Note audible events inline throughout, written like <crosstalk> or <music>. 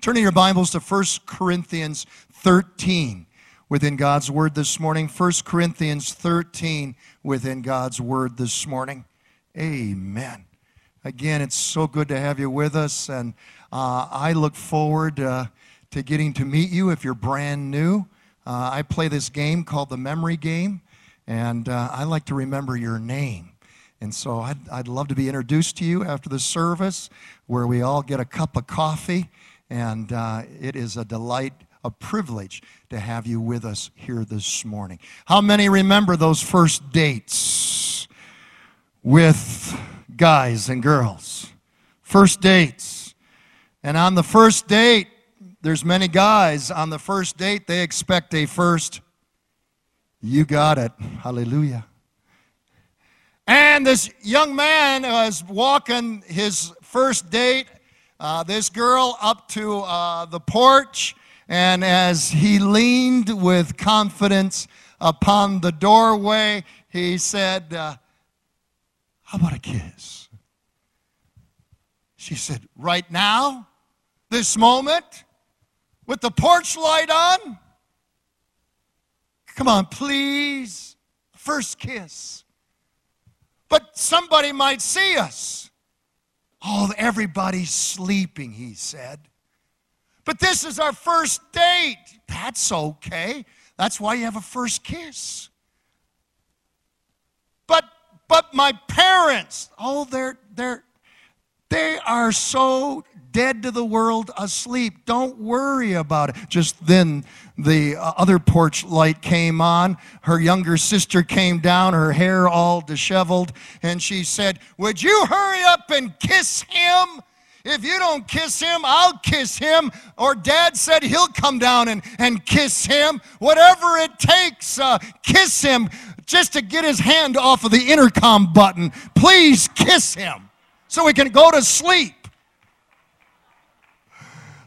Turning your Bibles to 1 Corinthians 13 within God's Word this morning. 1 Corinthians 13 within God's Word this morning. Amen. Again, it's so good to have you with us, and uh, I look forward uh, to getting to meet you if you're brand new. Uh, I play this game called the Memory Game, and uh, I like to remember your name. And so I'd, I'd love to be introduced to you after the service where we all get a cup of coffee. And uh, it is a delight, a privilege to have you with us here this morning. How many remember those first dates with guys and girls? First dates. And on the first date, there's many guys on the first date, they expect a first. You got it. Hallelujah. And this young man was walking his first date, uh, this girl up to uh, the porch, and as he leaned with confidence upon the doorway, he said, uh, How about a kiss? She said, Right now? This moment? With the porch light on? Come on, please. First kiss. But somebody might see us. Oh, everybody's sleeping, he said. But this is our first date. That's okay. That's why you have a first kiss. But but my parents, oh, they're they're they are so dead to the world asleep. Don't worry about it. Just then, the uh, other porch light came on. Her younger sister came down, her hair all disheveled, and she said, Would you hurry up and kiss him? If you don't kiss him, I'll kiss him. Or dad said he'll come down and, and kiss him. Whatever it takes, uh, kiss him just to get his hand off of the intercom button. Please kiss him so we can go to sleep.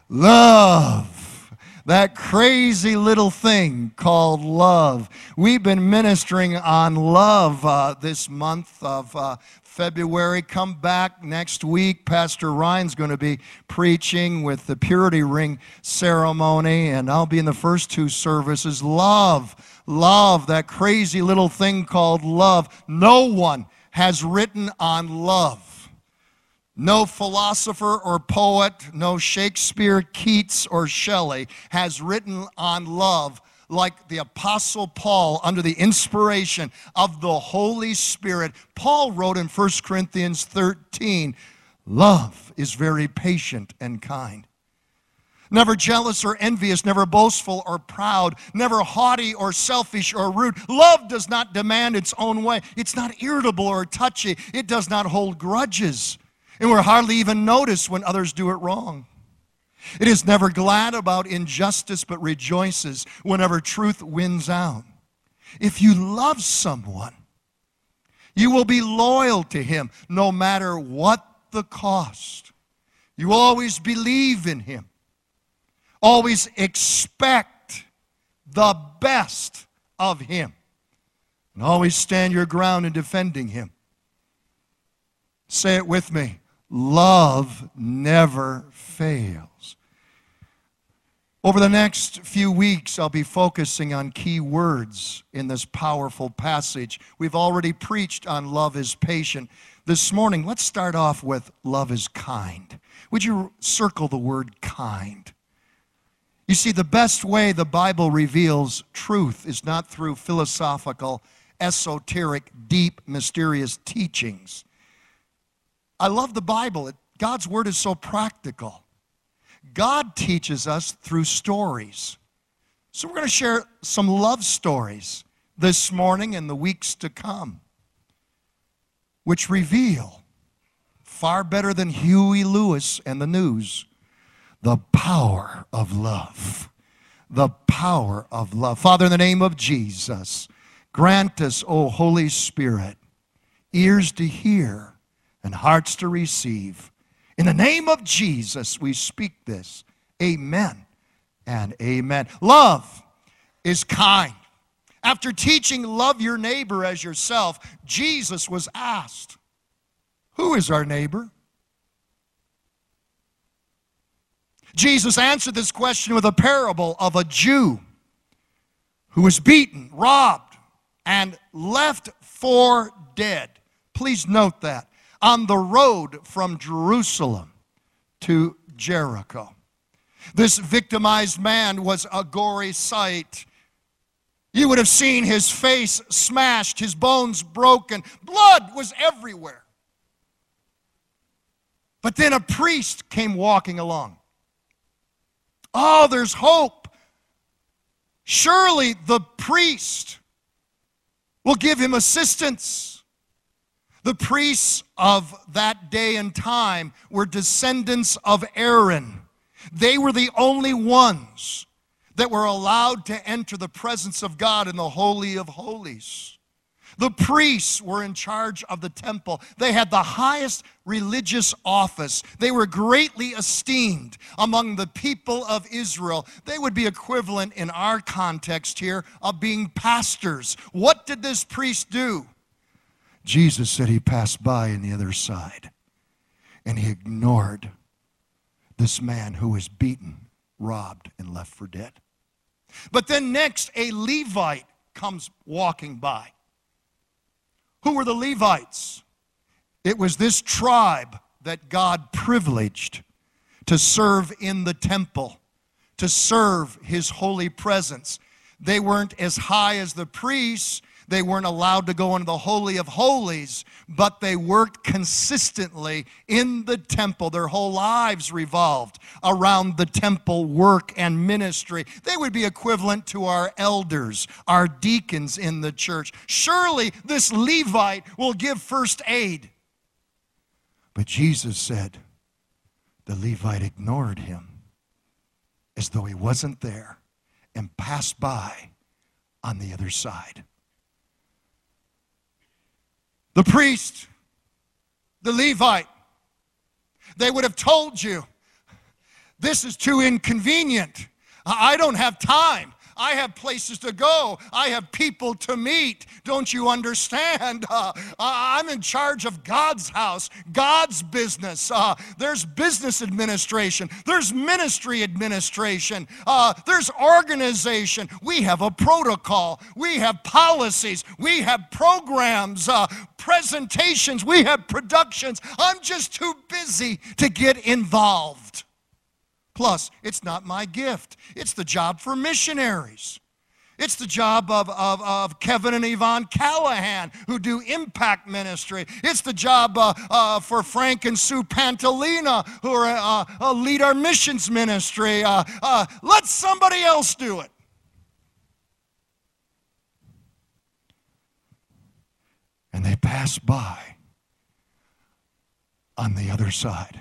Love. That crazy little thing called love. We've been ministering on love uh, this month of uh, February. Come back next week. Pastor Ryan's going to be preaching with the purity ring ceremony, and I'll be in the first two services. Love, love, that crazy little thing called love. No one has written on love no philosopher or poet, no Shakespeare, Keats, or Shelley has written on love like the Apostle Paul under the inspiration of the Holy Spirit. Paul wrote in 1 Corinthians 13 Love is very patient and kind. Never jealous or envious, never boastful or proud, never haughty or selfish or rude. Love does not demand its own way. It's not irritable or touchy. It does not hold grudges and we're hardly even notice when others do it wrong. It is never glad about injustice, but rejoices whenever truth wins out. If you love someone, you will be loyal to him no matter what the cost. You always believe in him, always expect the best of him, and always stand your ground in defending him. Say it with me love never fails. Over the next few weeks, I'll be focusing on key words in this powerful passage. We've already preached on love is patient. This morning, let's start off with love is kind. Would you circle the word kind? You see, the best way the Bible reveals truth is not through philosophical, esoteric, deep, mysterious teachings. I love the Bible. God's word is so practical. God teaches us through stories. So we're going to share some love stories this morning and the weeks to come, which reveal far better than Huey Lewis and the news the power of love. The power of love. Father, in the name of Jesus, grant us, O Holy Spirit, ears to hear and hearts to receive. In the name of Jesus, we speak this. Amen and amen. Love is kind. After teaching love your neighbor as yourself, Jesus was asked, Who is our neighbor? Jesus answered this question with a parable of a Jew who was beaten, robbed, and left for dead. Please note that. On the road from Jerusalem to Jericho. This victimized man was a gory sight. You would have seen his face smashed, his bones broken, blood was everywhere. But then a priest came walking along. Oh, there's hope. Surely the priest will give him assistance. The priests of that day and time were descendants of Aaron. They were the only ones that were allowed to enter the presence of God in the Holy of Holies. The priests were in charge of the temple. They had the highest religious office. They were greatly esteemed among the people of Israel. They would be equivalent in our context here of being pastors. What did this priest do? Jesus said he passed by on the other side and he ignored this man who was beaten, robbed, and left for dead. But then next, a Levite comes walking by. Who were the Levites? It was this tribe that God privileged to serve in the temple, to serve his holy presence. They weren't as high as the priests, they weren't allowed to go into the Holy of Holies, but they worked consistently in the temple. Their whole lives revolved around the temple work and ministry. They would be equivalent to our elders, our deacons in the church. Surely this Levite will give first aid. But Jesus said the Levite ignored him as though he wasn't there and passed by on the other side the priest, the Levite, they would have told you, this is too inconvenient. I don't have time. I have places to go. I have people to meet. Don't you understand? <laughs> Uh, I'm in charge of God's house, God's business. Uh, there's business administration, there's ministry administration, uh, there's organization. We have a protocol, we have policies, we have programs, uh, presentations, we have productions. I'm just too busy to get involved. Plus, it's not my gift. It's the job for missionaries. It's the job of, of, of Kevin and Yvonne Callahan who do impact ministry. It's the job uh, uh, for Frank and Sue Pantalina who are, uh, uh lead our missions ministry. Uh, uh, let somebody else do it. And they pass by on the other side.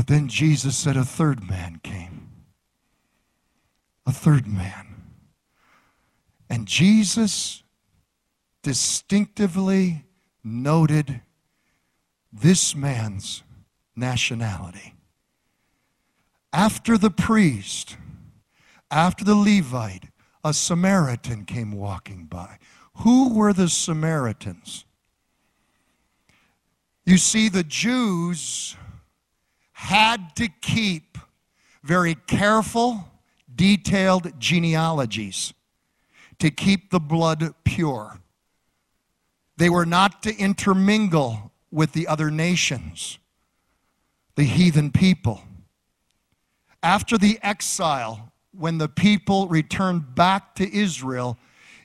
But then Jesus said a third man came. A third man. And Jesus distinctively noted this man's nationality. After the priest, after the Levite, a Samaritan came walking by. Who were the Samaritans? You see, the Jews had to keep very careful, detailed genealogies to keep the blood pure. They were not to intermingle with the other nations, the heathen people. After the exile, when the people returned back to Israel,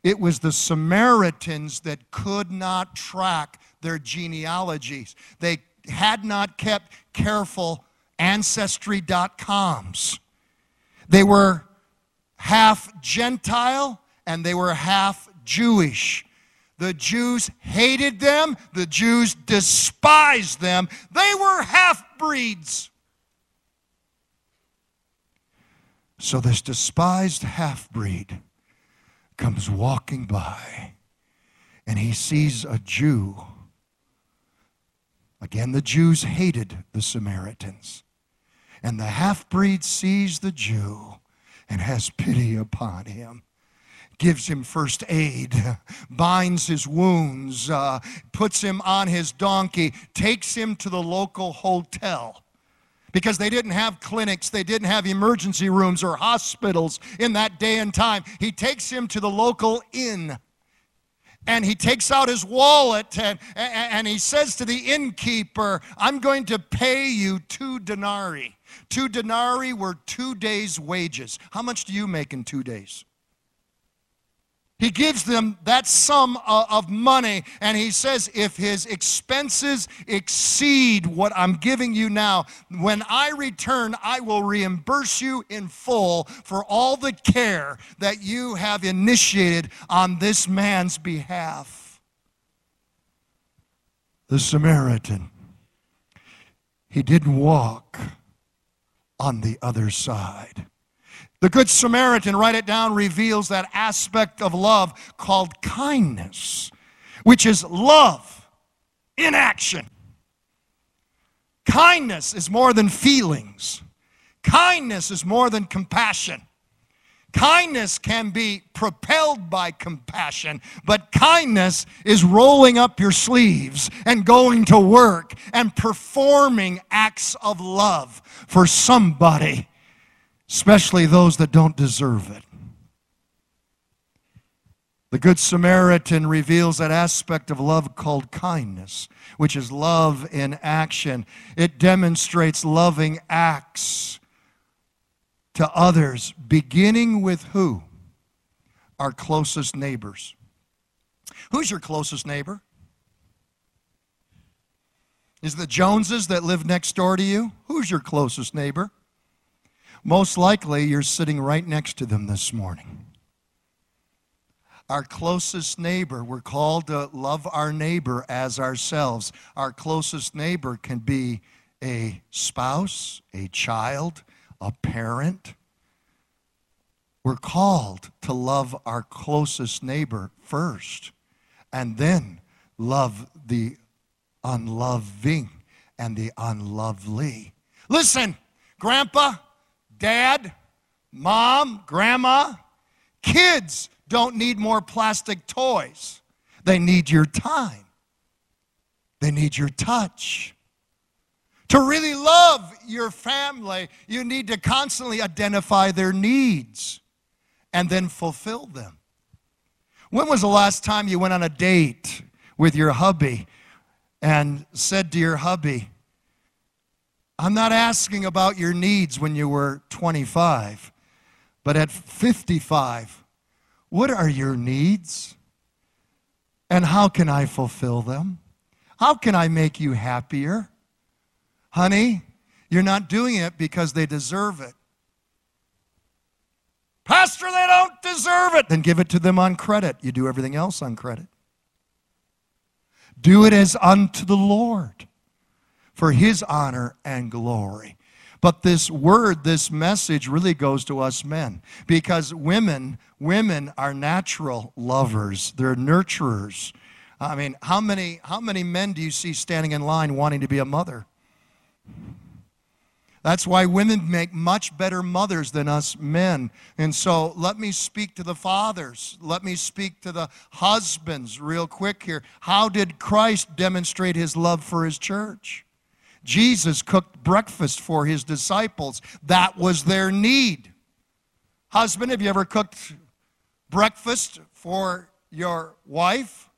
it was the Samaritans that could not track their genealogies. They had not kept careful ancestry.coms. They were half Gentile and they were half Jewish. The Jews hated them, the Jews despised them. They were half breeds. So, this despised half breed comes walking by and he sees a Jew Again, the Jews hated the Samaritans. And the half breed sees the Jew and has pity upon him gives him first aid, binds his wounds, uh, puts him on his donkey, takes him to the local hotel because they didn't have clinics, they didn't have emergency rooms or hospitals in that day and time. He takes him to the local inn and he takes out his wallet and, and he says to the innkeeper, I'm going to pay you two denarii. Two denarii were two days' wages. How much do you make in two days? He gives them that sum of money, and he says, If his expenses exceed what I'm giving you now, when I return, I will reimburse you in full for all the care that you have initiated on this man's behalf. The Samaritan, he didn't walk on the other side. The Good Samaritan, write it down, reveals that aspect of love called kindness, which is love in action. Kindness is more than feelings, kindness is more than compassion. Kindness can be propelled by compassion, but kindness is rolling up your sleeves and going to work and performing acts of love for somebody especially those that don't deserve it. The Good Samaritan reveals that aspect of love called kindness, which is love in action. It demonstrates loving acts to others, beginning with who? Our closest neighbors. Who's your closest neighbor? Is the Joneses that live next door to you? Who's your closest neighbor? Most likely, you're sitting right next to them this morning. Our closest neighbor, we're called to love our neighbor as ourselves. Our closest neighbor can be a spouse, a child, a parent. We're called to love our closest neighbor first and then love the unloving and the unlovely. Listen, Grandpa, Dad, mom, grandma, kids don't need more plastic toys. They need your time, they need your touch. To really love your family, you need to constantly identify their needs and then fulfill them. When was the last time you went on a date with your hubby and said to your hubby, I'm not asking about your needs when you were 25, but at 55, what are your needs? And how can I fulfill them? How can I make you happier? Honey, you're not doing it because they deserve it. Pastor, they don't deserve it. Then give it to them on credit. You do everything else on credit. Do it as unto the Lord for his honor and glory. But this word, this message really goes to us men because women, women are natural lovers. They're nurturers. I mean, how many, how many men do you see standing in line wanting to be a mother? That's why women make much better mothers than us men. And so let me speak to the fathers. Let me speak to the husbands real quick here. How did Christ demonstrate his love for his church? Jesus cooked breakfast for his disciples. That was their need. Husband, have you ever cooked breakfast for your wife?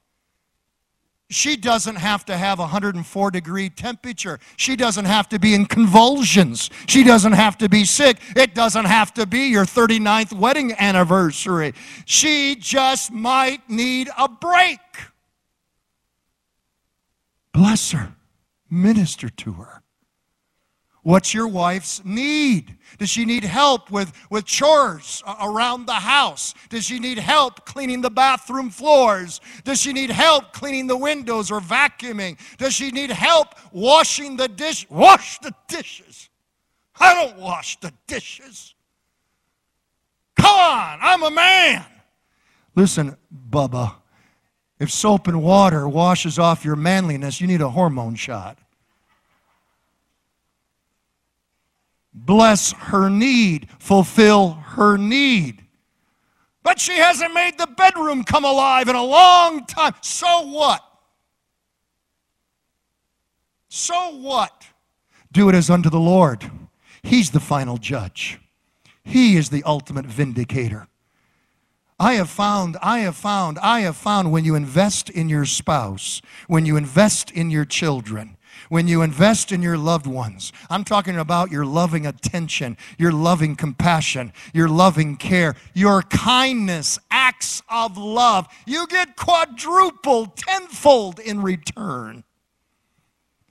She doesn't have to have 104 degree temperature. She doesn't have to be in convulsions. She doesn't have to be sick. It doesn't have to be your 39th wedding anniversary. She just might need a break. Bless her. Minister to her. What's your wife's need? Does she need help with, with chores around the house? Does she need help cleaning the bathroom floors? Does she need help cleaning the windows or vacuuming? Does she need help washing the dish? Wash the dishes. I don't wash the dishes. Come on, I'm a man. Listen, Bubba, if soap and water washes off your manliness, you need a hormone shot. Bless her need, fulfill her need. But she hasn't made the bedroom come alive in a long time. So what? So what? do it as unto the Lord. He's the final judge. He is the ultimate vindicator. I have found, I have found, I have found when you invest in your spouse, when you invest in your children, when you invest in your loved ones. I'm talking about your loving attention, your loving compassion, your loving care, your kindness, acts of love. You get quadrupled, tenfold in return.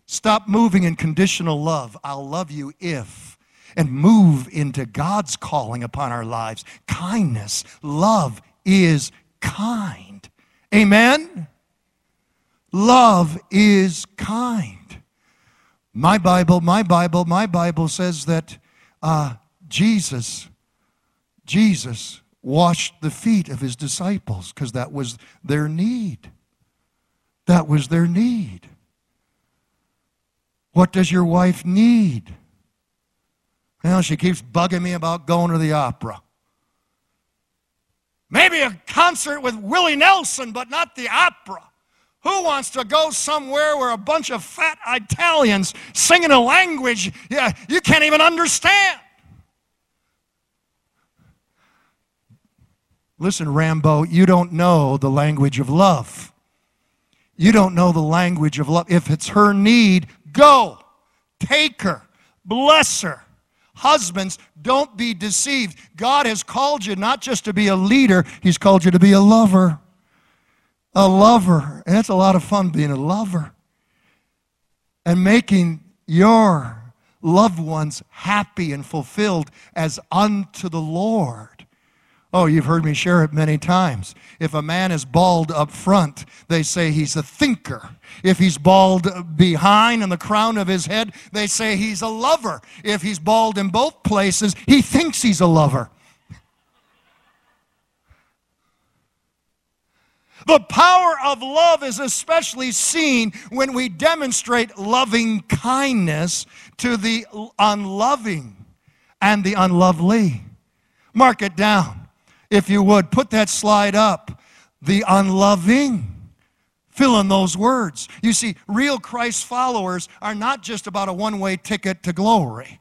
Stop moving in conditional love. I'll love you if and move into God's calling upon our lives. Kindness, love is kind. Amen? Love is kind. My Bible, my Bible, my Bible says that uh, Jesus, Jesus washed the feet of his disciples because that was their need. That was their need. What does your wife need? Well, she keeps bugging me about going to the opera. Maybe a concert with Willie Nelson, but not the opera. Who wants to go somewhere where a bunch of fat Italians singing a language yeah, you can't even understand? Listen, Rambo, you don't know the language of love. You don't know the language of love. If it's her need, go. Take her. Bless her. Husbands, don't be deceived. God has called you not just to be a leader, He's called you to be a lover. A lover. And it's a lot of fun being a lover. And making your loved ones happy and fulfilled as unto the Lord. Oh, you've heard me share it many times. If a man is bald up front, they say he's a thinker. If he's bald behind in the crown of his head, they say he's a lover. If he's bald in both places, he thinks he's a lover. The power of love is especially seen when we demonstrate loving kindness to the unloving and the unlovely. Mark it down if you would, put that slide up. The unloving. Fill in those words. You see, real Christ followers are not just about a one way ticket to glory.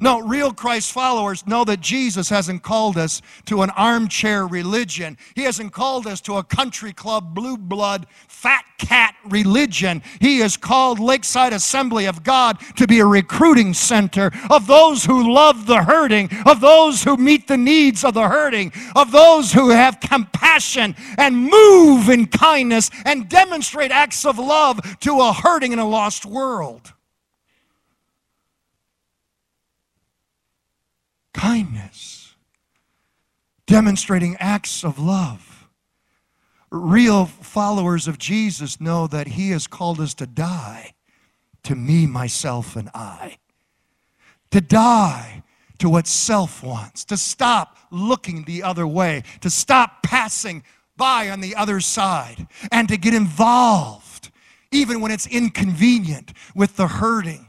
No, real Christ followers know that Jesus hasn't called us to an armchair religion. He hasn't called us to a country club, blue blood, fat cat religion. He has called Lakeside Assembly of God to be a recruiting center of those who love the hurting, of those who meet the needs of the hurting, of those who have compassion and move in kindness and demonstrate acts of love to a hurting and a lost world. Kindness, demonstrating acts of love. Real followers of Jesus know that He has called us to die to me, myself, and I. To die to what self wants, to stop looking the other way, to stop passing by on the other side, and to get involved, even when it's inconvenient, with the hurting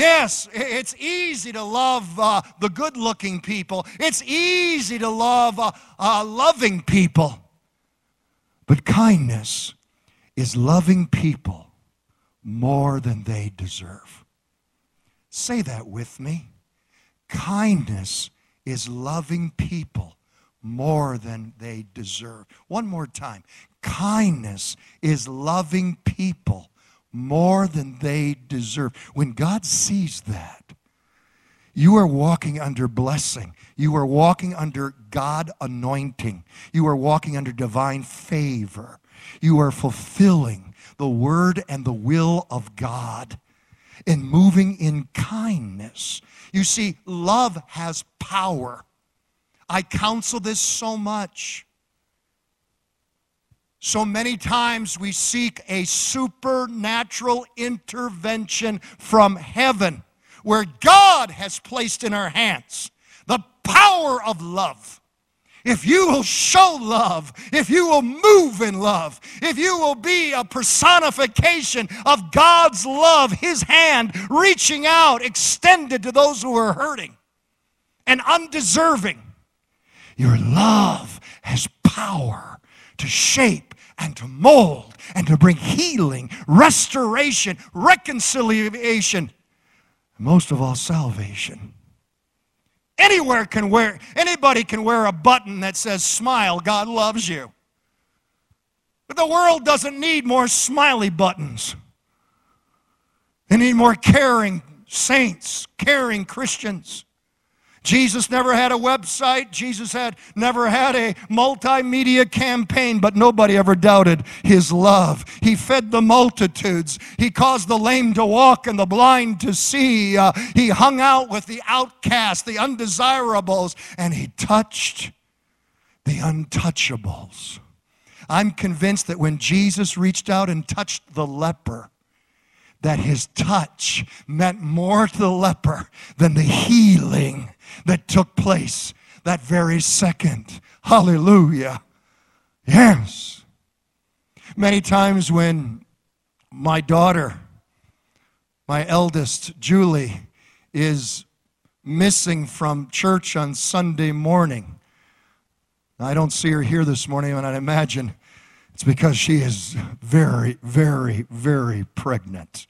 Yes, it's easy to love uh, the good looking people. It's easy to love uh, uh, loving people. But kindness is loving people more than they deserve. Say that with me. Kindness is loving people more than they deserve. One more time. Kindness is loving people more than they deserve. When God sees that, you are walking under blessing. You are walking under God anointing. You are walking under divine favor. You are fulfilling the word and the will of God and moving in kindness. You see, love has power. I counsel this so much. So many times we seek a supernatural intervention from heaven where God has placed in our hands the power of love. If you will show love, if you will move in love, if you will be a personification of God's love, His hand reaching out, extended to those who are hurting and undeserving, your love has power to shape and to mold and to bring healing, restoration, reconciliation, most of all, salvation. Anywhere can wear, anybody can wear a button that says, Smile, God loves you. But the world doesn't need more smiley buttons. They need more caring saints, caring Christians. Jesus never had a website. Jesus had never had a multimedia campaign, but nobody ever doubted his love. He fed the multitudes. He caused the lame to walk and the blind to see. Uh, he hung out with the outcasts, the undesirables, and he touched the untouchables. I'm convinced that when Jesus reached out and touched the leper, that his touch meant more to the leper than the healing that took place that very second. Hallelujah. Yes. Many times when my daughter, my eldest, Julie, is missing from church on Sunday morning, I don't see her here this morning, and I imagine it's because she is very, very, very pregnant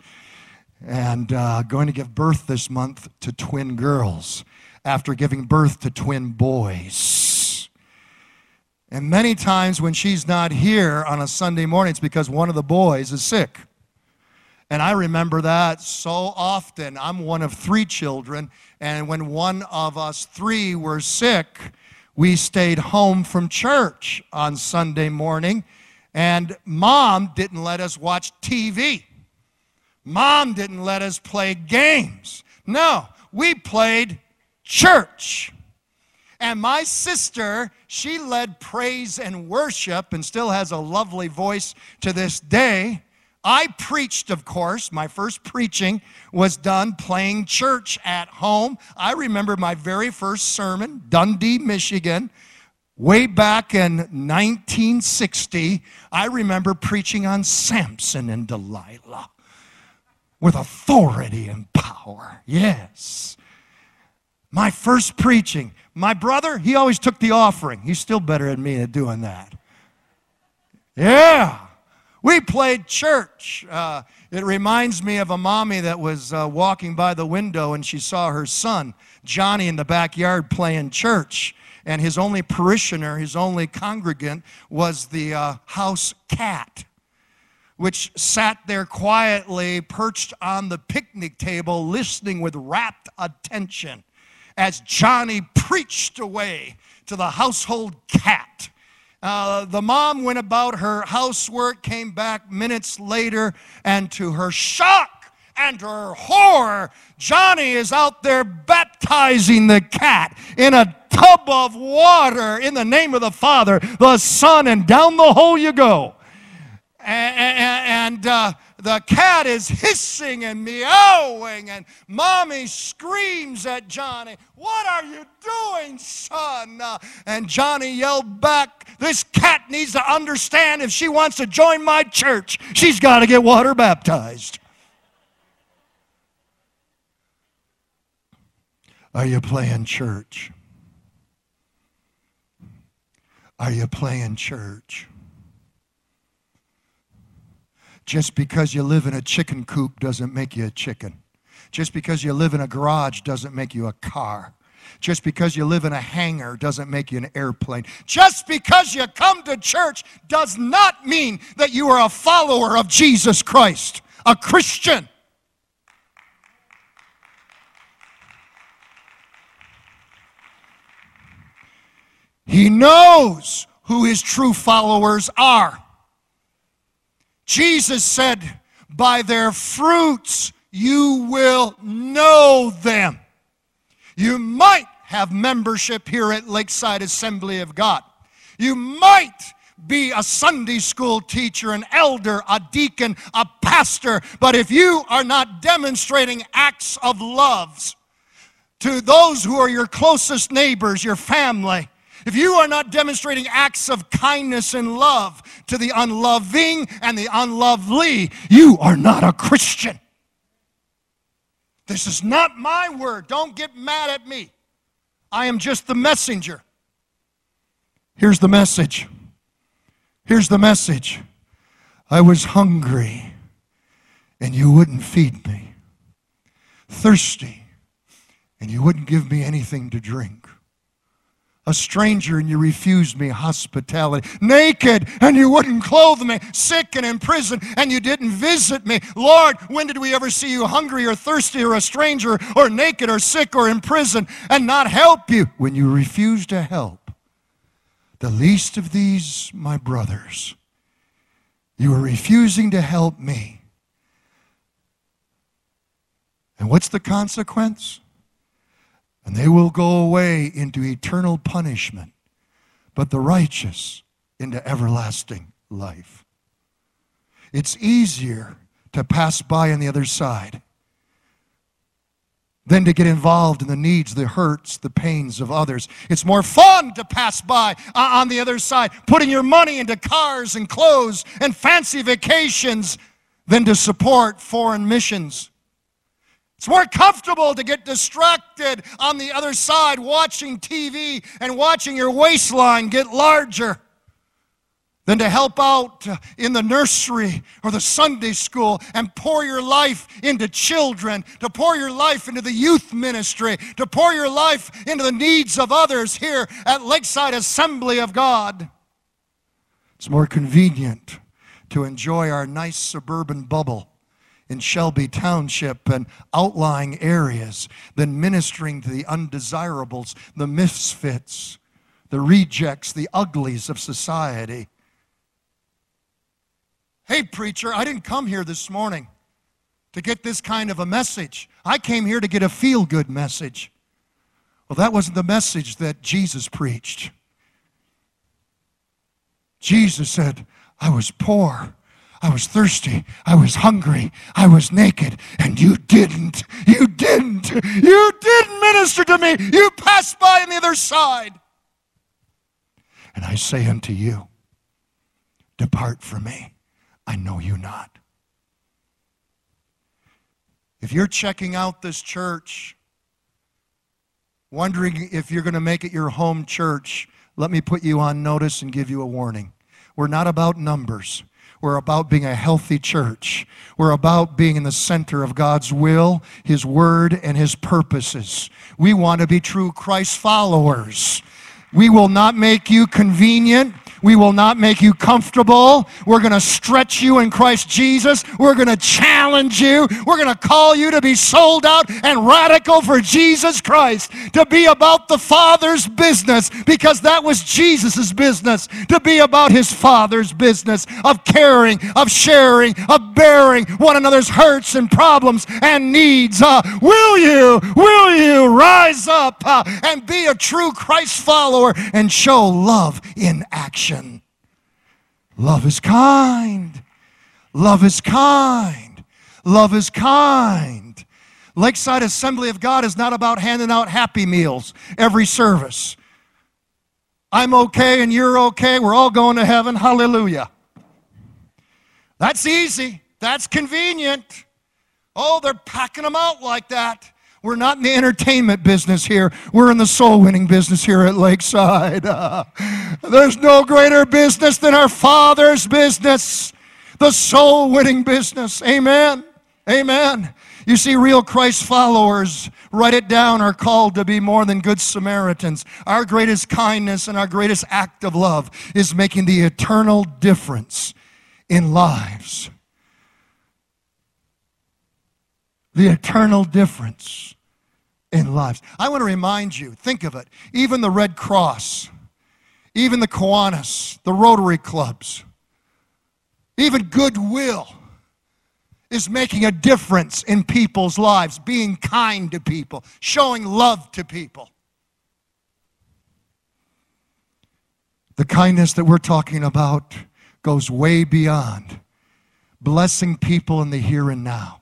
and uh, going to give birth this month to twin girls after giving birth to twin boys. And many times when she's not here on a Sunday morning, it's because one of the boys is sick. And I remember that so often. I'm one of three children, and when one of us three were sick, we stayed home from church on Sunday morning and mom didn't let us watch TV. Mom didn't let us play games. No, we played church. And my sister, she led praise and worship and still has a lovely voice to this day. I preached, of course. My first preaching was done playing church at home. I remember my very first sermon, Dundee, Michigan. Way back in 1960, I remember preaching on Samson and Delilah with authority and power. Yes. My first preaching. My brother, he always took the offering. He's still better than me at doing that. Yeah. We played church. Uh, it reminds me of a mommy that was uh, walking by the window and she saw her son, Johnny, in the backyard playing church and his only parishioner, his only congregant, was the uh, house cat, which sat there quietly, perched on the picnic table, listening with rapt attention as Johnny preached away to the household cat. Uh, the mom went about her housework, came back minutes later, and to her shock, and her horror, Johnny is out there baptizing the cat in a tub of water in the name of the Father, the Son, and down the hole you go. And, uh, the cat is hissing and meowing, and mommy screams at Johnny, What are you doing, son? Uh, and Johnny yelled back, This cat needs to understand if she wants to join my church, she's got to get water baptized. Are you playing church? Are you playing church? Just because you live in a chicken coop doesn't make you a chicken. Just because you live in a garage doesn't make you a car. Just because you live in a hangar doesn't make you an airplane. Just because you come to church does not mean that you are a follower of Jesus Christ, a Christian. He knows who his true followers are. Jesus said, By their fruits you will know them. You might have membership here at Lakeside Assembly of God. You might be a Sunday school teacher, an elder, a deacon, a pastor, but if you are not demonstrating acts of love to those who are your closest neighbors, your family, if you are not demonstrating acts of kindness and love to the unloving and the unlovely, you are not a Christian. This is not my word. Don't get mad at me. I am just the messenger. Here's the message. Here's the message. I was hungry and you wouldn't feed me. thirsty, and you wouldn't give me anything to drink. A stranger and you refused me hospitality. Naked and you wouldn't clothe me. Sick and in prison and you didn't visit me. Lord, when did we ever see you hungry or thirsty or a stranger or naked or sick or in prison and not help you? When you refused to help the least of these, my brothers, you are refusing to help me. And what's the consequence? And they will go away into eternal punishment, but the righteous into everlasting life. It's easier to pass by on the other side than to get involved in the needs, the hurts, the pains of others. It's more fun to pass by uh, on the other side, putting your money into cars and clothes and fancy vacations than to support foreign missions. It's more comfortable to get distracted on the other side watching TV and watching your waistline get larger than to help out in the nursery or the Sunday school and pour your life into children, to pour your life into the youth ministry, to pour your life into the needs of others here at Lakeside Assembly of God. It's more convenient to enjoy our nice suburban bubble in Shelby Township and outlying areas than ministering to the undesirables, the misfits, the rejects, the uglies of society. Hey, preacher, I didn't come here this morning to get this kind of a message. I came here to get a feel good message. Well, that wasn't the message that Jesus preached. Jesus said, I was poor. I was thirsty. I was hungry. I was naked. And you didn't. You didn't. You didn't minister to me. You passed by on the other side. And I say unto you, Depart from me. I know you not. If you're checking out this church, wondering if you're going to make it your home church, let me put you on notice and give you a warning. We're not about numbers. We're about being a healthy church. We're about being in the center of God's will, His word, and His purposes. We want to be true Christ followers. We will not make you convenient. We will not make you comfortable. We're going to stretch you in Christ Jesus. We're going to challenge you. We're going to call you to be sold out and radical for Jesus Christ, to be about the Father's business, because that was Jesus' business, to be about his Father's business of caring, of sharing, of bearing one another's hurts and problems and needs. Uh, will you, will you rise up uh, and be a true Christ follower and show love in action? Love is kind. Love is kind. Love is kind. Lakeside Assembly of God is not about handing out happy meals every service. I'm okay and you're okay. We're all going to heaven. Hallelujah. That's easy. That's convenient. Oh, they're packing them out like that. We're not in the entertainment business here. We're in the soul winning business here at Lakeside. Uh, <laughs> there's no greater business than our Father's business, the soul winning business. Amen. Amen. You see, real Christ followers, write it down, are called to be more than good Samaritans. Our greatest kindness and our greatest act of love is making the eternal difference in lives. The eternal difference in lives. I want to remind you think of it. Even the Red Cross, even the Kiwanis, the Rotary Clubs, even Goodwill is making a difference in people's lives, being kind to people, showing love to people. The kindness that we're talking about goes way beyond blessing people in the here and now.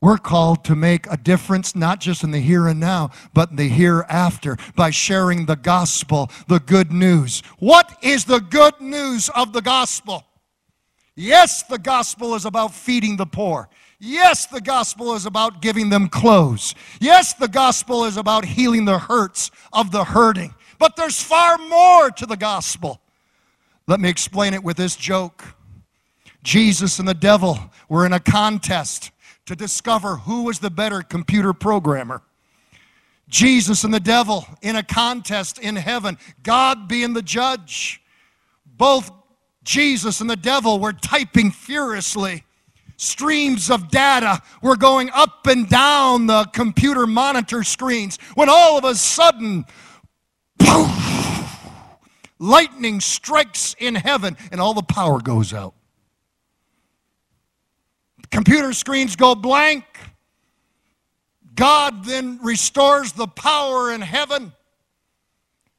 We're called to make a difference not just in the here and now, but in the hereafter by sharing the gospel, the good news. What is the good news of the gospel? Yes, the gospel is about feeding the poor. Yes, the gospel is about giving them clothes. Yes, the gospel is about healing the hurts of the hurting. But there's far more to the gospel. Let me explain it with this joke Jesus and the devil were in a contest to discover who was the better computer programmer. Jesus and the devil in a contest in heaven, God being the judge. Both Jesus and the devil were typing furiously. Streams of data were going up and down the computer monitor screens when all of a sudden, poof, lightning strikes in heaven and all the power goes out. Computer screens go blank. God then restores the power in heaven.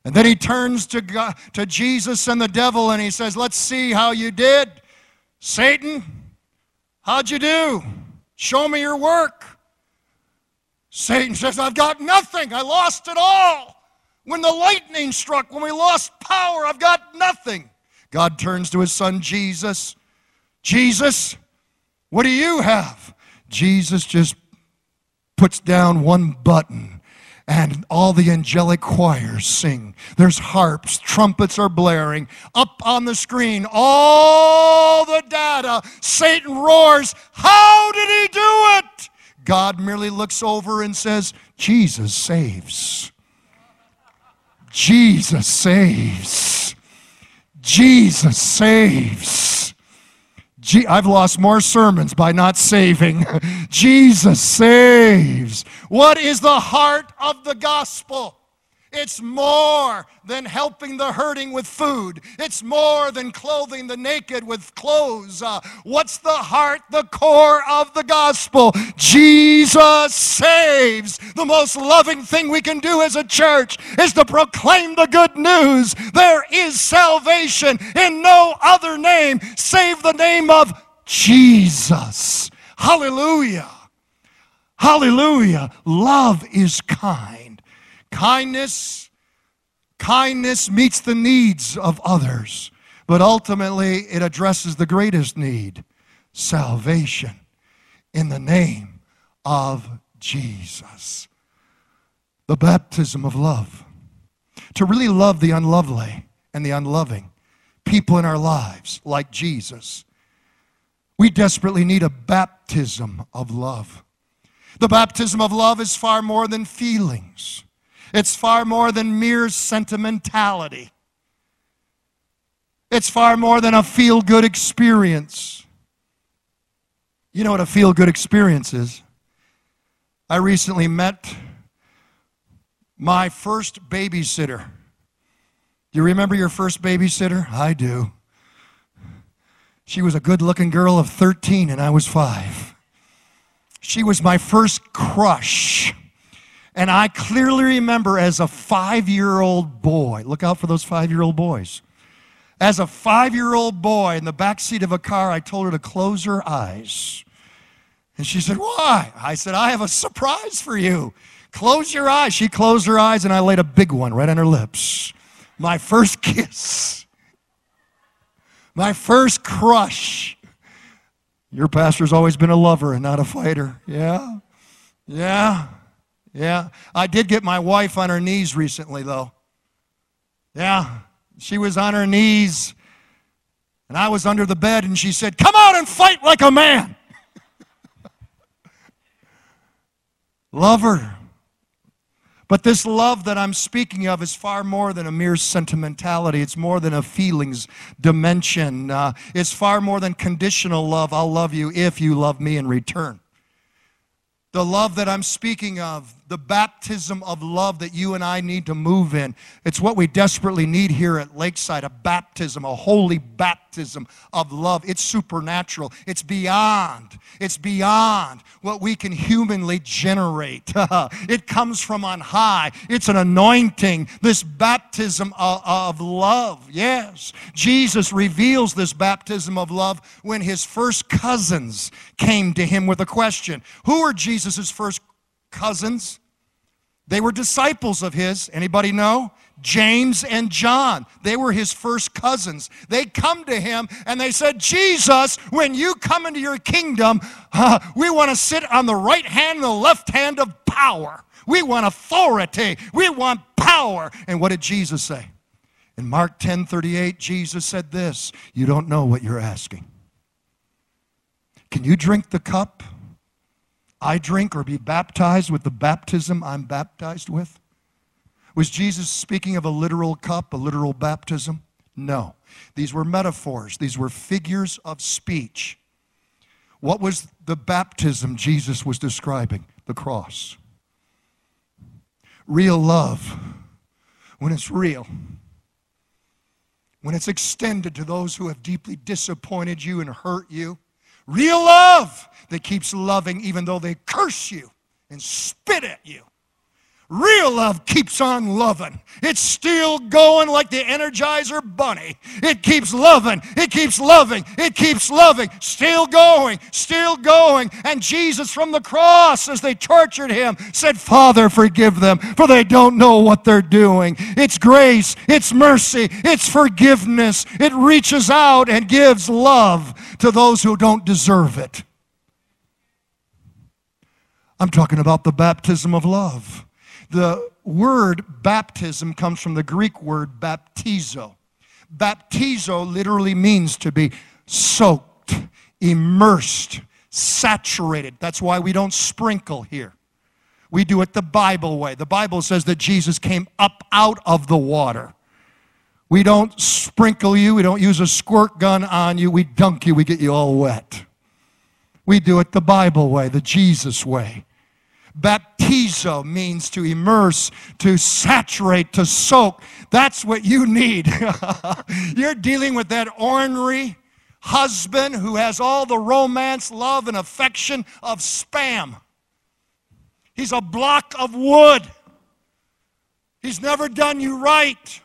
And then he turns to, God, to Jesus and the devil and he says, Let's see how you did. Satan, how'd you do? Show me your work. Satan says, I've got nothing. I lost it all. When the lightning struck, when we lost power, I've got nothing. God turns to his son Jesus. Jesus, what do you have? Jesus just puts down one button and all the angelic choirs sing. There's harps, trumpets are blaring. Up on the screen, all the data. Satan roars, How did he do it? God merely looks over and says, Jesus saves. Jesus saves. Jesus saves. I've lost more sermons by not saving. <laughs> Jesus saves. What is the heart of the gospel? It's more than helping the hurting with food. It's more than clothing the naked with clothes. Uh, what's the heart, the core of the gospel? Jesus saves. The most loving thing we can do as a church is to proclaim the good news. There is salvation in no other name save the name of Jesus. Hallelujah. Hallelujah. Love is kind. Kindness, kindness meets the needs of others, but ultimately it addresses the greatest need salvation in the name of Jesus. The baptism of love. To really love the unlovely and the unloving people in our lives, like Jesus, we desperately need a baptism of love. The baptism of love is far more than feelings. It's far more than mere sentimentality. It's far more than a feel good experience. You know what a feel good experience is? I recently met my first babysitter. Do you remember your first babysitter? I do. She was a good looking girl of 13, and I was five. She was my first crush. And I clearly remember as a five year old boy, look out for those five year old boys. As a five year old boy in the back seat of a car, I told her to close her eyes. And she said, Why? I said, I have a surprise for you. Close your eyes. She closed her eyes, and I laid a big one right on her lips. My first <laughs> kiss. My first crush. Your pastor's always been a lover and not a fighter. Yeah? Yeah? Yeah. I did get my wife on her knees recently, though. Yeah. She was on her knees, and I was under the bed, and she said, Come out and fight like a man. <laughs> Love her. But this love that I'm speaking of is far more than a mere sentimentality. It's more than a feelings dimension. Uh, it's far more than conditional love. I'll love you if you love me in return. The love that I'm speaking of, the baptism of love that you and I need to move in. It's what we desperately need here at Lakeside a baptism, a holy baptism of love. It's supernatural, it's beyond. It's beyond what we can humanly generate. <laughs> it comes from on high, it's an anointing, this baptism of, of love. Yes, Jesus reveals this baptism of love when his first cousins came to him with a question Who are Jesus' first cousins? They were disciples of his. Anybody know? James and John. They were his first cousins. They come to him and they said, Jesus, when you come into your kingdom, <laughs> uh, we want to sit on the right hand and the left hand of power. We want authority. We want power. And what did Jesus say? In Mark 10 38, Jesus said this You don't know what you're asking. Can you drink the cup I drink or be baptized with the baptism I'm baptized with? Was Jesus speaking of a literal cup, a literal baptism? No. These were metaphors, these were figures of speech. What was the baptism Jesus was describing? The cross. Real love, when it's real, when it's extended to those who have deeply disappointed you and hurt you. Real love that keeps loving even though they curse you and spit at you. Real love keeps on loving. It's still going like the Energizer Bunny. It keeps loving. It keeps loving. It keeps loving. Still going. Still going. And Jesus from the cross, as they tortured him, said, Father, forgive them, for they don't know what they're doing. It's grace. It's mercy. It's forgiveness. It reaches out and gives love to those who don't deserve it. I'm talking about the baptism of love. The word baptism comes from the Greek word baptizo. Baptizo literally means to be soaked, immersed, saturated. That's why we don't sprinkle here. We do it the Bible way. The Bible says that Jesus came up out of the water. We don't sprinkle you, we don't use a squirt gun on you, we dunk you, we get you all wet. We do it the Bible way, the Jesus way. Baptizo means to immerse, to saturate, to soak. That's what you need. <laughs> You're dealing with that ornery husband who has all the romance, love, and affection of spam. He's a block of wood. He's never done you right.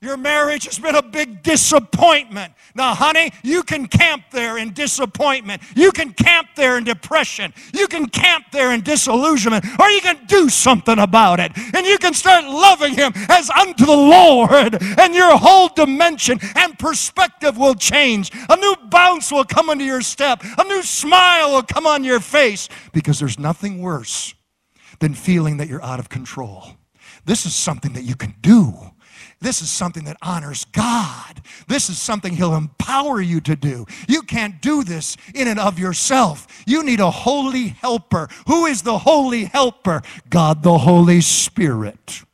Your marriage has been a big disappointment. Now, honey, you can camp there in disappointment. You can camp there in depression. You can camp there in disillusionment, or you can do something about it. And you can start loving Him as unto the Lord, and your whole dimension and perspective will change. A new bounce will come into your step, a new smile will come on your face, because there's nothing worse than feeling that you're out of control. This is something that you can do. This is something that honors God. This is something He'll empower you to do. You can't do this in and of yourself. You need a holy helper. Who is the holy helper? God the Holy Spirit.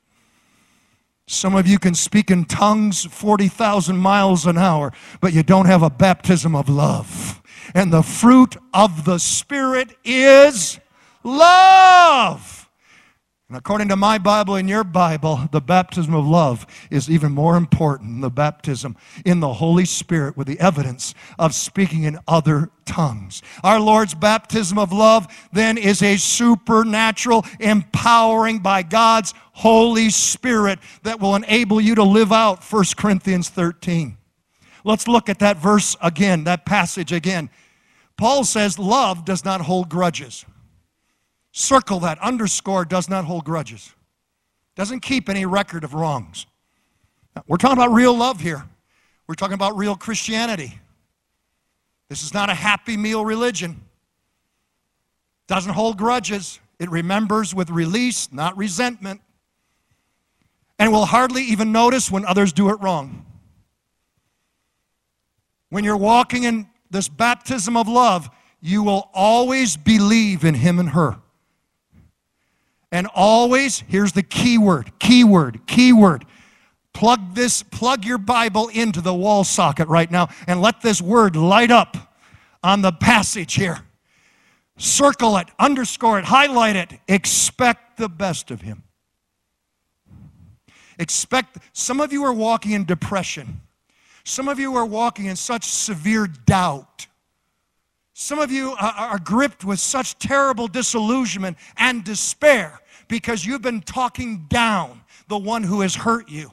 Some of you can speak in tongues 40,000 miles an hour, but you don't have a baptism of love. And the fruit of the Spirit is love. And according to my Bible and your Bible, the baptism of love is even more important than the baptism in the Holy Spirit with the evidence of speaking in other tongues. Our Lord's baptism of love then is a supernatural empowering by God's Holy Spirit that will enable you to live out 1 Corinthians 13. Let's look at that verse again, that passage again. Paul says, Love does not hold grudges. Circle that. Underscore does not hold grudges, doesn't keep any record of wrongs. We're talking about real love here. We're talking about real Christianity. This is not a happy meal religion. Doesn't hold grudges. It remembers with release, not resentment. And will hardly even notice when others do it wrong. When you're walking in this baptism of love, you will always believe in him and her. And always, here's the key word, key word, key word. Plug this, plug your Bible into the wall socket right now and let this word light up on the passage here. Circle it, underscore it, highlight it. Expect the best of him. Expect, some of you are walking in depression. Some of you are walking in such severe doubt. Some of you are gripped with such terrible disillusionment and despair because you've been talking down the one who has hurt you.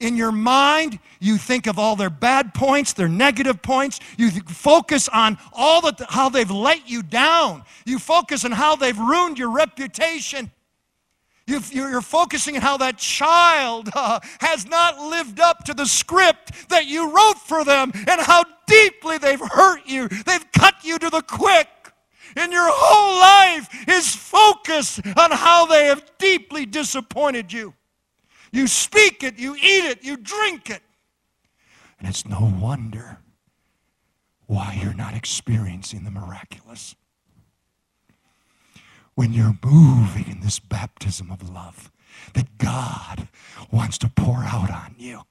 In your mind, you think of all their bad points, their negative points. You focus on all the, how they've let you down. You focus on how they've ruined your reputation. you are focusing on how that child <laughs> uh, has not lived up to the script that you wrote for them and how deeply they've hurt you. They've cut you to the quick and your whole life is focused on how they have deeply disappointed you. You speak it, you eat it, you drink it. And it's no wonder why you're not experiencing the miraculous. when you're moving in this baptism of love that God wants to pour out on you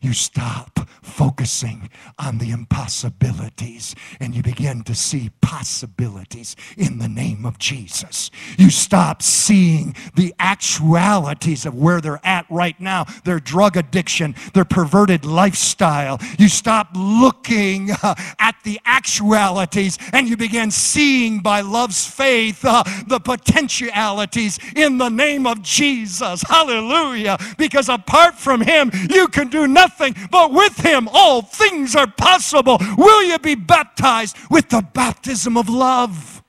you stop focusing on the impossibilities and you begin to see possibilities in the name of Jesus. You stop seeing the actualities of where they're at right now their drug addiction, their perverted lifestyle. You stop looking uh, at the actualities and you begin seeing by love's faith uh, the potentialities in the name of Jesus. Hallelujah. Because apart from Him, you can do nothing nothing, but with him all things are possible. Will you be baptized with the baptism of love?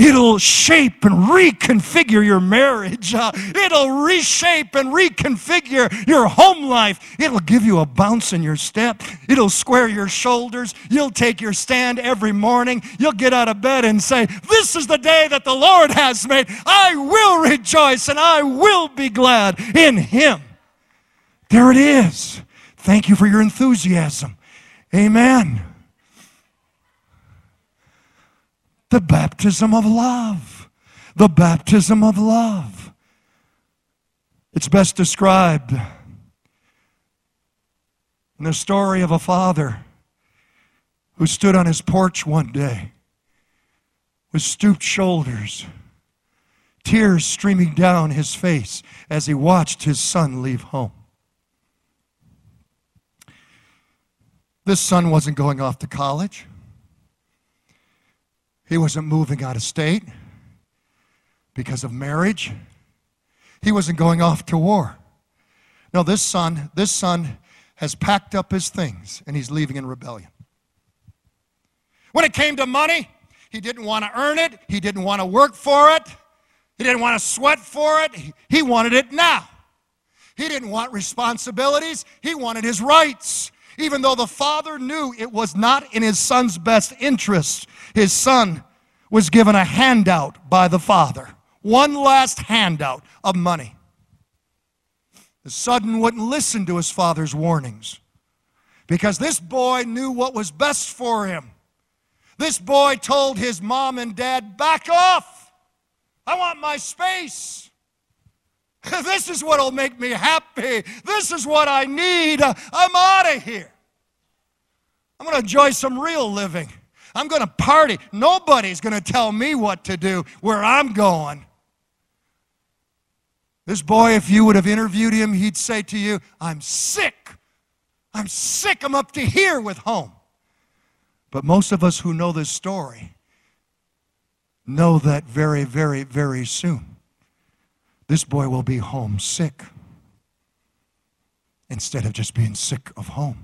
It'll shape and reconfigure your marriage. Uh, it'll reshape and reconfigure your home life. It'll give you a bounce in your step. It'll square your shoulders. You'll take your stand every morning. You'll get out of bed and say, This is the day that the Lord has made. I will rejoice and I will be glad in Him. There it is. Thank you for your enthusiasm. Amen. The baptism of love. The baptism of love. It's best described in the story of a father who stood on his porch one day with stooped shoulders, tears streaming down his face as he watched his son leave home. This son wasn't going off to college. He wasn't moving out of state because of marriage. He wasn't going off to war. No, this son, this son has packed up his things and he's leaving in rebellion. When it came to money, he didn't want to earn it, he didn't want to work for it, he didn't want to sweat for it, he wanted it now. He didn't want responsibilities, he wanted his rights even though the father knew it was not in his son's best interest, his son was given a handout by the father. One last handout of money. The son wouldn't listen to his father's warnings because this boy knew what was best for him. This boy told his mom and dad, Back off! I want my space. <laughs> this is what will make me happy. This is what I need. I'm out of here. I'm going to enjoy some real living. I'm going to party. Nobody's going to tell me what to do where I'm going. This boy, if you would have interviewed him, he'd say to you, I'm sick. I'm sick. I'm up to here with home. But most of us who know this story know that very, very, very soon this boy will be homesick instead of just being sick of home.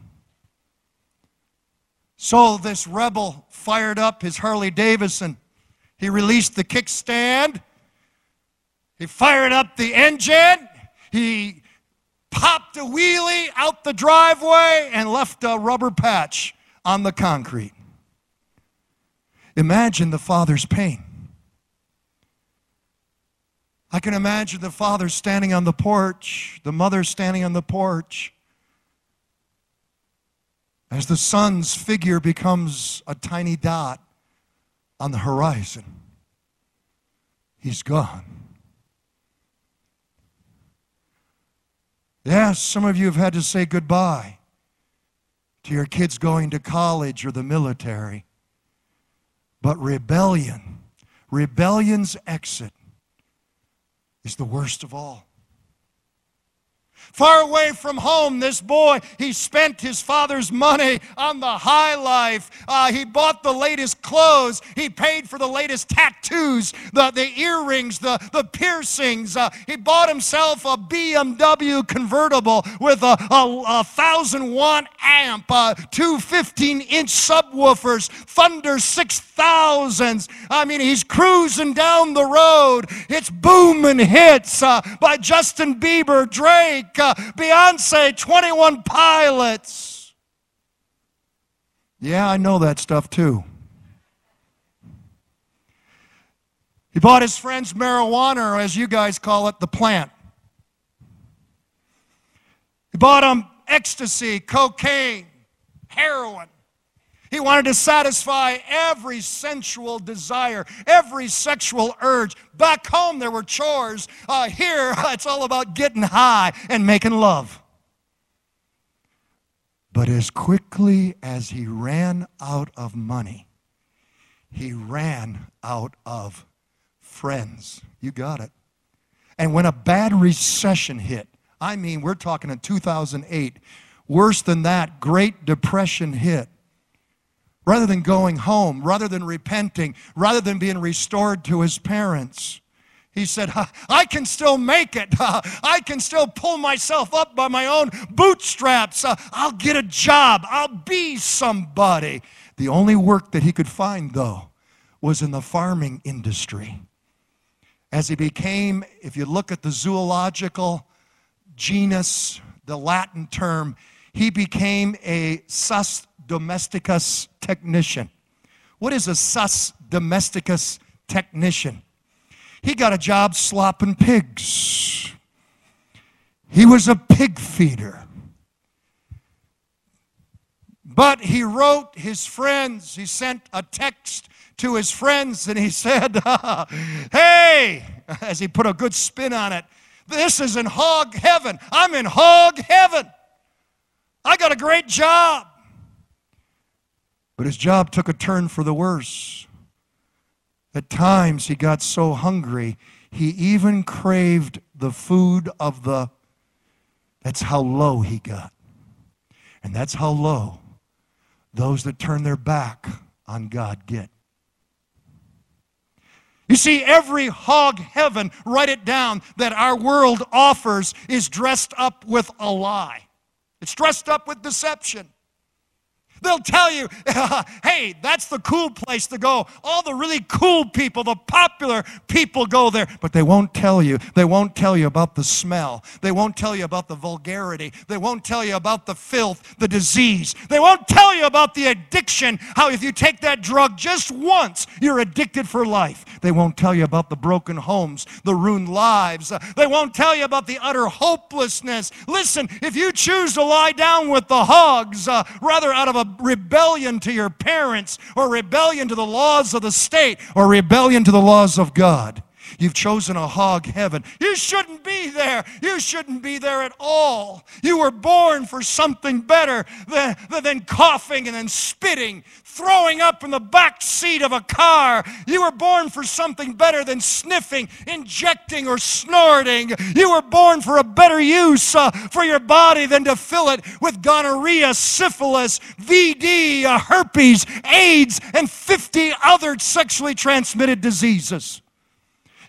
So this rebel fired up his Harley Davidson. He released the kickstand. He fired up the engine. He popped a wheelie out the driveway and left a rubber patch on the concrete. Imagine the father's pain. I can imagine the father standing on the porch, the mother standing on the porch, as the son's figure becomes a tiny dot on the horizon. He's gone. Yes, some of you have had to say goodbye to your kids going to college or the military. But rebellion, rebellion's exit is the worst of all. Far away from home, this boy, he spent his father's money on the high life. Uh, he bought the latest clothes. He paid for the latest tattoos, the, the earrings, the, the piercings. Uh, he bought himself a BMW convertible with a, a, a thousand watt amp, uh, two 15 inch subwoofers, Thunder 6000s. I mean, he's cruising down the road. It's booming hits uh, by Justin Bieber, Drake. Beyonce, 21 Pilots. Yeah, I know that stuff too. He bought his friend's marijuana, or as you guys call it, the plant. He bought him ecstasy, cocaine, heroin. He wanted to satisfy every sensual desire, every sexual urge. Back home, there were chores. Uh, here, <laughs> it's all about getting high and making love. But as quickly as he ran out of money, he ran out of friends. You got it. And when a bad recession hit, I mean, we're talking in 2008, worse than that, Great Depression hit. Rather than going home, rather than repenting, rather than being restored to his parents, he said, I can still make it. I can still pull myself up by my own bootstraps. Uh, I'll get a job. I'll be somebody. The only work that he could find, though, was in the farming industry. As he became, if you look at the zoological genus, the Latin term, he became a sus domesticus technician. What is a sus domesticus technician? He got a job slopping pigs. He was a pig feeder. But he wrote his friends, he sent a text to his friends and he <laughs> said, <laughs> Hey, <laughs> as he put a good spin on it, this is in hog heaven. I'm in hog heaven. I got a great job. But his job took a turn for the worse. At times, he got so hungry, he even craved the food of the. That's how low he got. And that's how low those that turn their back on God get. You see, every hog heaven, write it down, that our world offers is dressed up with a lie. It's dressed up with deception. They'll tell you, <laughs> hey, that's the cool place to go. All the really cool people, the popular people go there. But they won't tell you. They won't tell you about the smell. They won't tell you about the vulgarity. They won't tell you about the filth, the disease. They won't tell you about the addiction, how if you take that drug just once, you're addicted for life. They won't tell you about the broken homes, the ruined lives. They won't tell you about the utter hopelessness. Listen, if you choose to lie down with the hogs, uh, rather out of a rebellion to your parents, or rebellion to the laws of the state, or rebellion to the laws of God. You've chosen a hog heaven. You shouldn't be there. You shouldn't be there at all. You were born for something better than, than coughing and then spitting, throwing up in the back seat of a car. You were born for something better than sniffing, injecting, or snorting. You were born for a better use uh, for your body than to fill it with gonorrhea, syphilis, VD, uh, herpes, AIDS, and 50 other sexually transmitted diseases.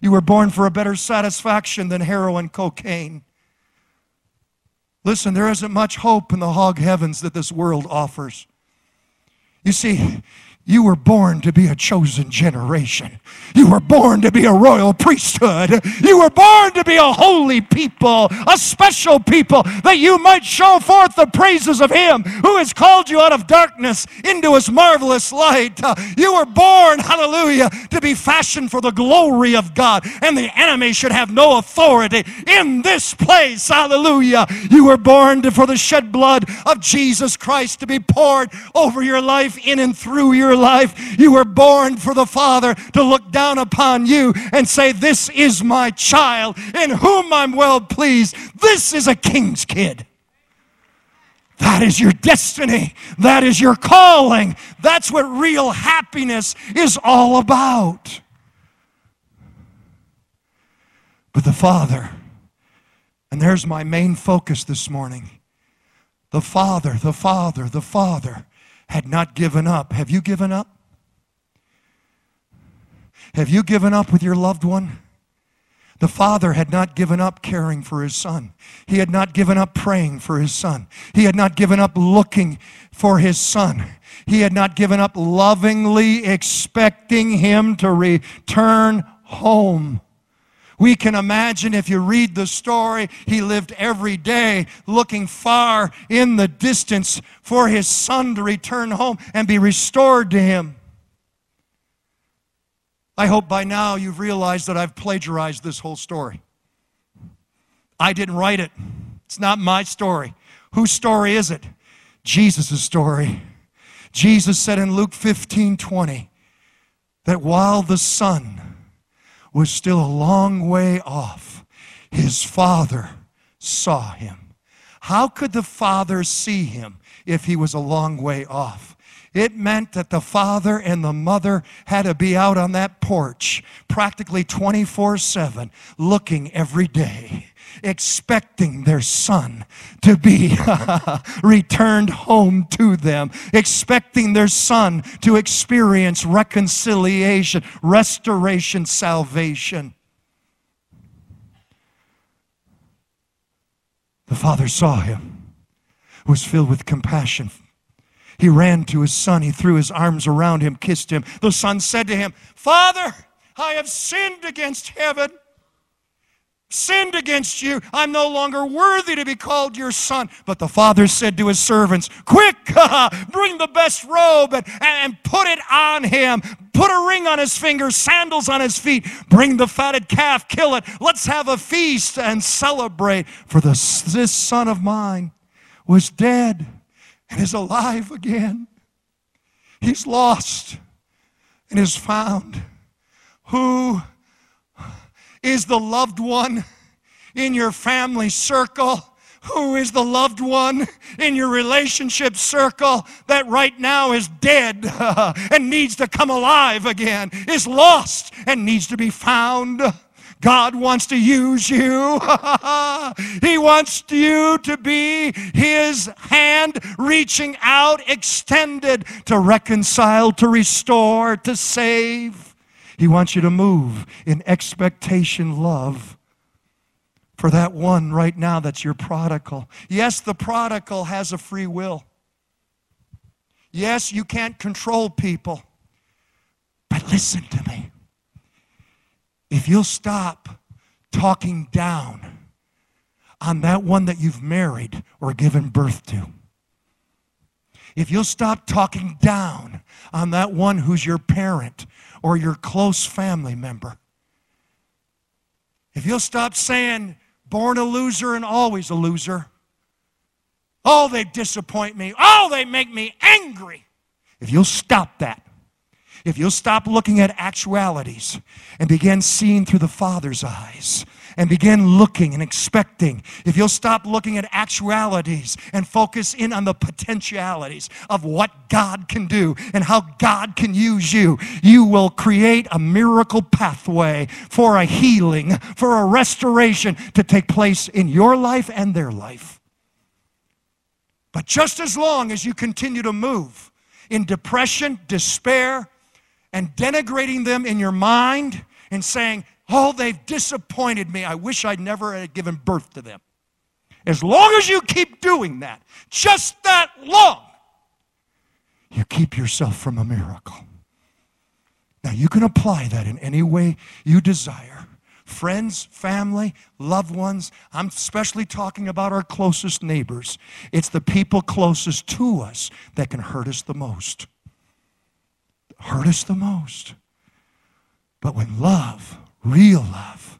You were born for a better satisfaction than heroin, cocaine. Listen, there isn't much hope in the hog heavens that this world offers. You see, you were born to be a chosen generation. You were born to be a royal priesthood. You were born to be a holy people, a special people, that you might show forth the praises of Him who has called you out of darkness into His marvelous light. You were born, hallelujah, to be fashioned for the glory of God, and the enemy should have no authority in this place. Hallelujah. You were born to, for the shed blood of Jesus Christ to be poured over your life in and through your life. You were born for the Father to look down upon you and say, This is my child in whom I'm well pleased. This is a king's kid. That is your destiny. That is your calling. That's what real happiness is all about. But the Father, and there's my main focus this morning the Father, the Father, the Father had not given up. Have you given up? Have you given up with your loved one? The father had not given up caring for his son. He had not given up praying for his son. He had not given up looking for his son. He had not given up lovingly expecting him to return home. We can imagine if you read the story, he lived every day looking far in the distance for his son to return home and be restored to him. I hope by now you've realized that I've plagiarized this whole story. I didn't write it, it's not my story. Whose story is it? Jesus' story. Jesus said in Luke 15 20 that while the son was still a long way off, his father saw him. How could the father see him if he was a long way off? It meant that the father and the mother had to be out on that porch practically 24 7, looking every day, expecting their son to be <laughs> returned home to them, expecting their son to experience reconciliation, restoration, salvation. The father saw him, was filled with compassion he ran to his son. He threw his arms around him, kissed him. The son said to him, Father, I have sinned against heaven, sinned against you. I'm no longer worthy to be called your son. But the father said to his servants, Quick, <laughs> bring the best robe and, and put it on him. Put a ring on his finger, sandals on his feet. Bring the fatted calf, kill it. Let's have a feast and celebrate. For the, this son of mine was dead and is alive again. He's lost and is found. Who is the loved one in your family circle? Who is the loved one in your relationship circle that right now is dead <laughs> and needs to come alive again, is lost and needs to be found? God wants to use you. <laughs> he wants you to be His hand reaching out, extended to reconcile, to restore, to save. He wants you to move in expectation love for that one right now that's your prodigal. Yes, the prodigal has a free will. Yes, you can't control people. But listen to me if you'll stop talking down on that one that you've married or given birth to, if you'll stop talking down on that one who's your parent or your close family member, if you'll stop saying, born a loser and always a loser, oh, they disappoint me, oh, they make me angry. If you'll stop that, if you'll stop looking at actualities and begin seeing through the Father's eyes and begin looking and expecting, if you'll stop looking at actualities and focus in on the potentialities of what God can do and how God can use you, you will create a miracle pathway for a healing, for a restoration to take place in your life and their life. But just as long as you continue to move in depression, despair, and denigrating them in your mind and saying, Oh, they've disappointed me. I wish I'd never had given birth to them. As long as you keep doing that, just that long, you keep yourself from a miracle. Now, you can apply that in any way you desire. Friends, family, loved ones. I'm especially talking about our closest neighbors. It's the people closest to us that can hurt us the most hurt us the most. But when love, real love,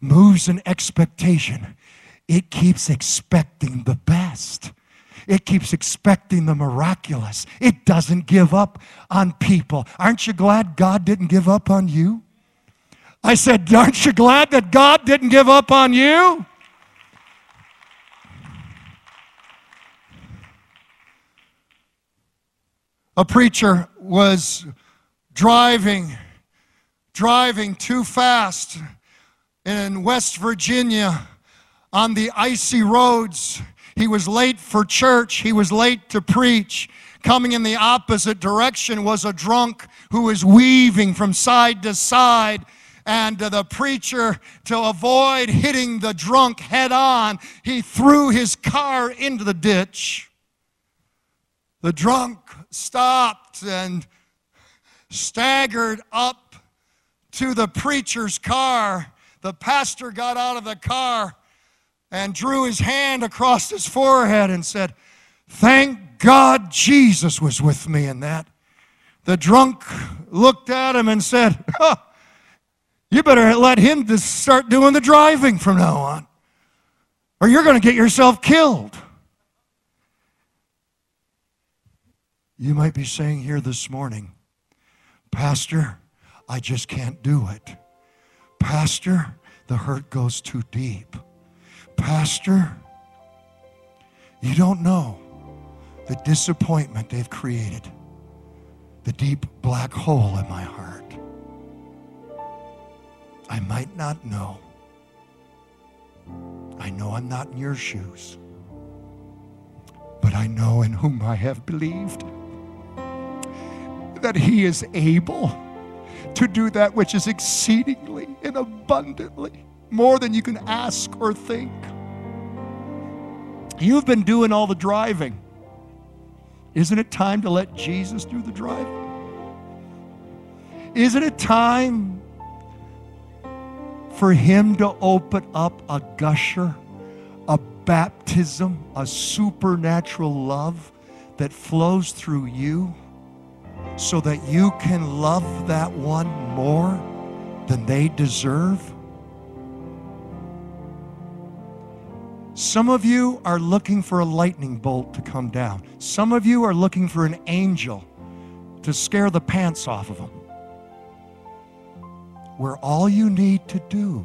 moves in expectation, it keeps expecting the best. It keeps expecting the miraculous. It doesn't give up on people. Aren't you glad God didn't give up on you? I said, Aren't you glad that God didn't give up on you? a preacher was driving driving too fast in West Virginia on the icy roads. He was late for church. He was late to preach. Coming in the opposite direction was a drunk who was weaving from side to side. And the preacher, to avoid hitting the drunk head on, he threw his car into the ditch. The drunk stopped and staggered up to the preacher's car. The pastor got out of the car and drew his hand across his forehead and said, Thank God Jesus was with me in that. The drunk looked at him and said, huh, You better let him start doing the driving from now on, or you're going to get yourself killed. You might be saying here this morning, Pastor, I just can't do it. Pastor, the hurt goes too deep. Pastor, you don't know the disappointment they've created, the deep black hole in my heart. I might not know. I know I'm not in your shoes, but I know in whom I have believed that He is able to do that which is exceedingly and abundantly more than you can ask or think. You've been doing all the driving. Isn't it time to let Jesus do the driving? Isn't it time for Him to open up a gusher, a baptism, a supernatural love that flows through you so that you can love that one more than they deserve? Some of you are looking for a lightning bolt to come down. Some of you are looking for an angel to scare the pants off of them. Where all you need to do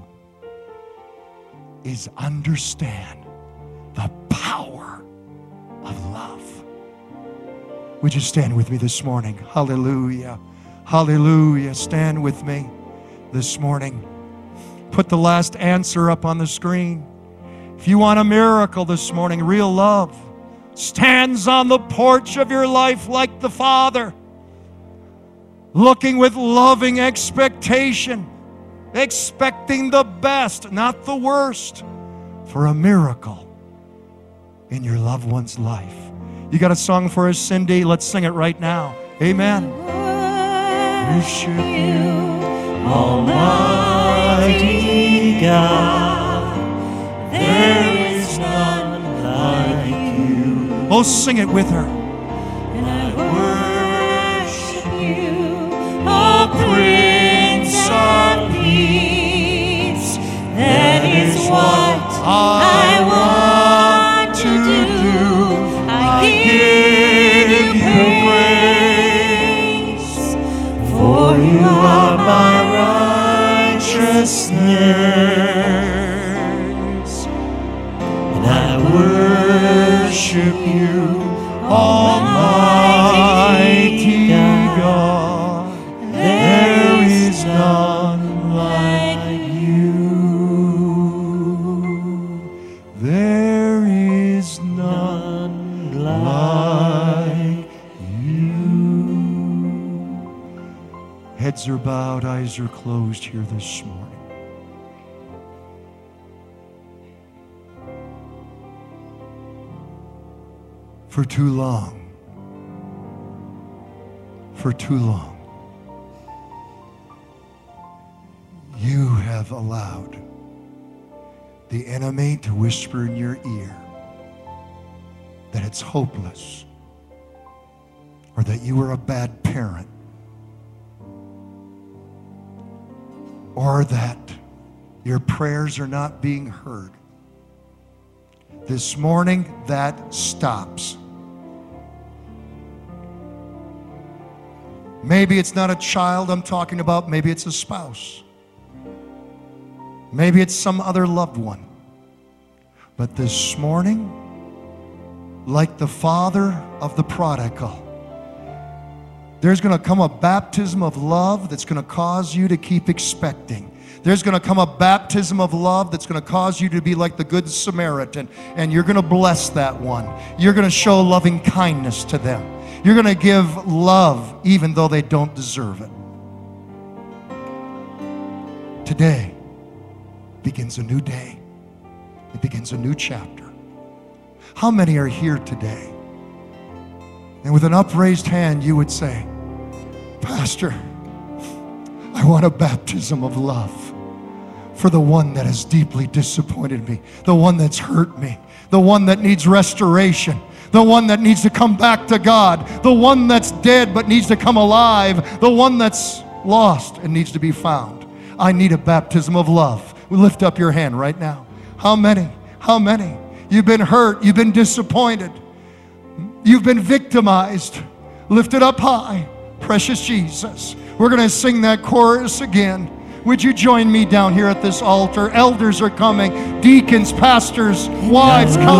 is understand the power of love. Would you stand with me this morning? Hallelujah. Hallelujah. Stand with me this morning. Put the last answer up on the screen. If you want a miracle this morning, real love stands on the porch of your life like the Father, looking with loving expectation, expecting the best, not the worst, for a miracle in your loved one's life. You got a song for us, Cindy? Let's sing it right now. Amen. Worship you, Almighty God. There is none like you. Oh, sing it with her. And I worship you, O Prince of Peace. That is what ah. I want And I worship you, Almighty Heads are bowed, eyes are closed here this morning. For too long, for too long, you have allowed the enemy to whisper in your ear that it's hopeless or that you were a bad parent or that your prayers are not being heard. This morning, that stops. Maybe it's not a child I'm talking about, maybe it's a spouse. Maybe it's some other loved one. But this morning, like the father of the prodigal, there's going to come a baptism of love that's going to cause you to keep expecting. There's going to come a baptism of love that's going to cause you to be like the Good Samaritan, and you're going to bless that one. You're going to show loving kindness to them. You're going to give love even though they don't deserve it. Today begins a new day, it begins a new chapter. How many are here today? And with an upraised hand, you would say, Pastor, I want a baptism of love for the one that has deeply disappointed me, the one that's hurt me, the one that needs restoration, the one that needs to come back to God, the one that's dead but needs to come alive, the one that's lost and needs to be found. I need a baptism of love. Lift up your hand right now. How many? How many? You've been hurt, you've been disappointed, You've been victimized. Lifted up high, precious Jesus. We're going to sing that chorus again. Would you join me down here at this altar? Elders are coming, deacons, pastors, wives, come.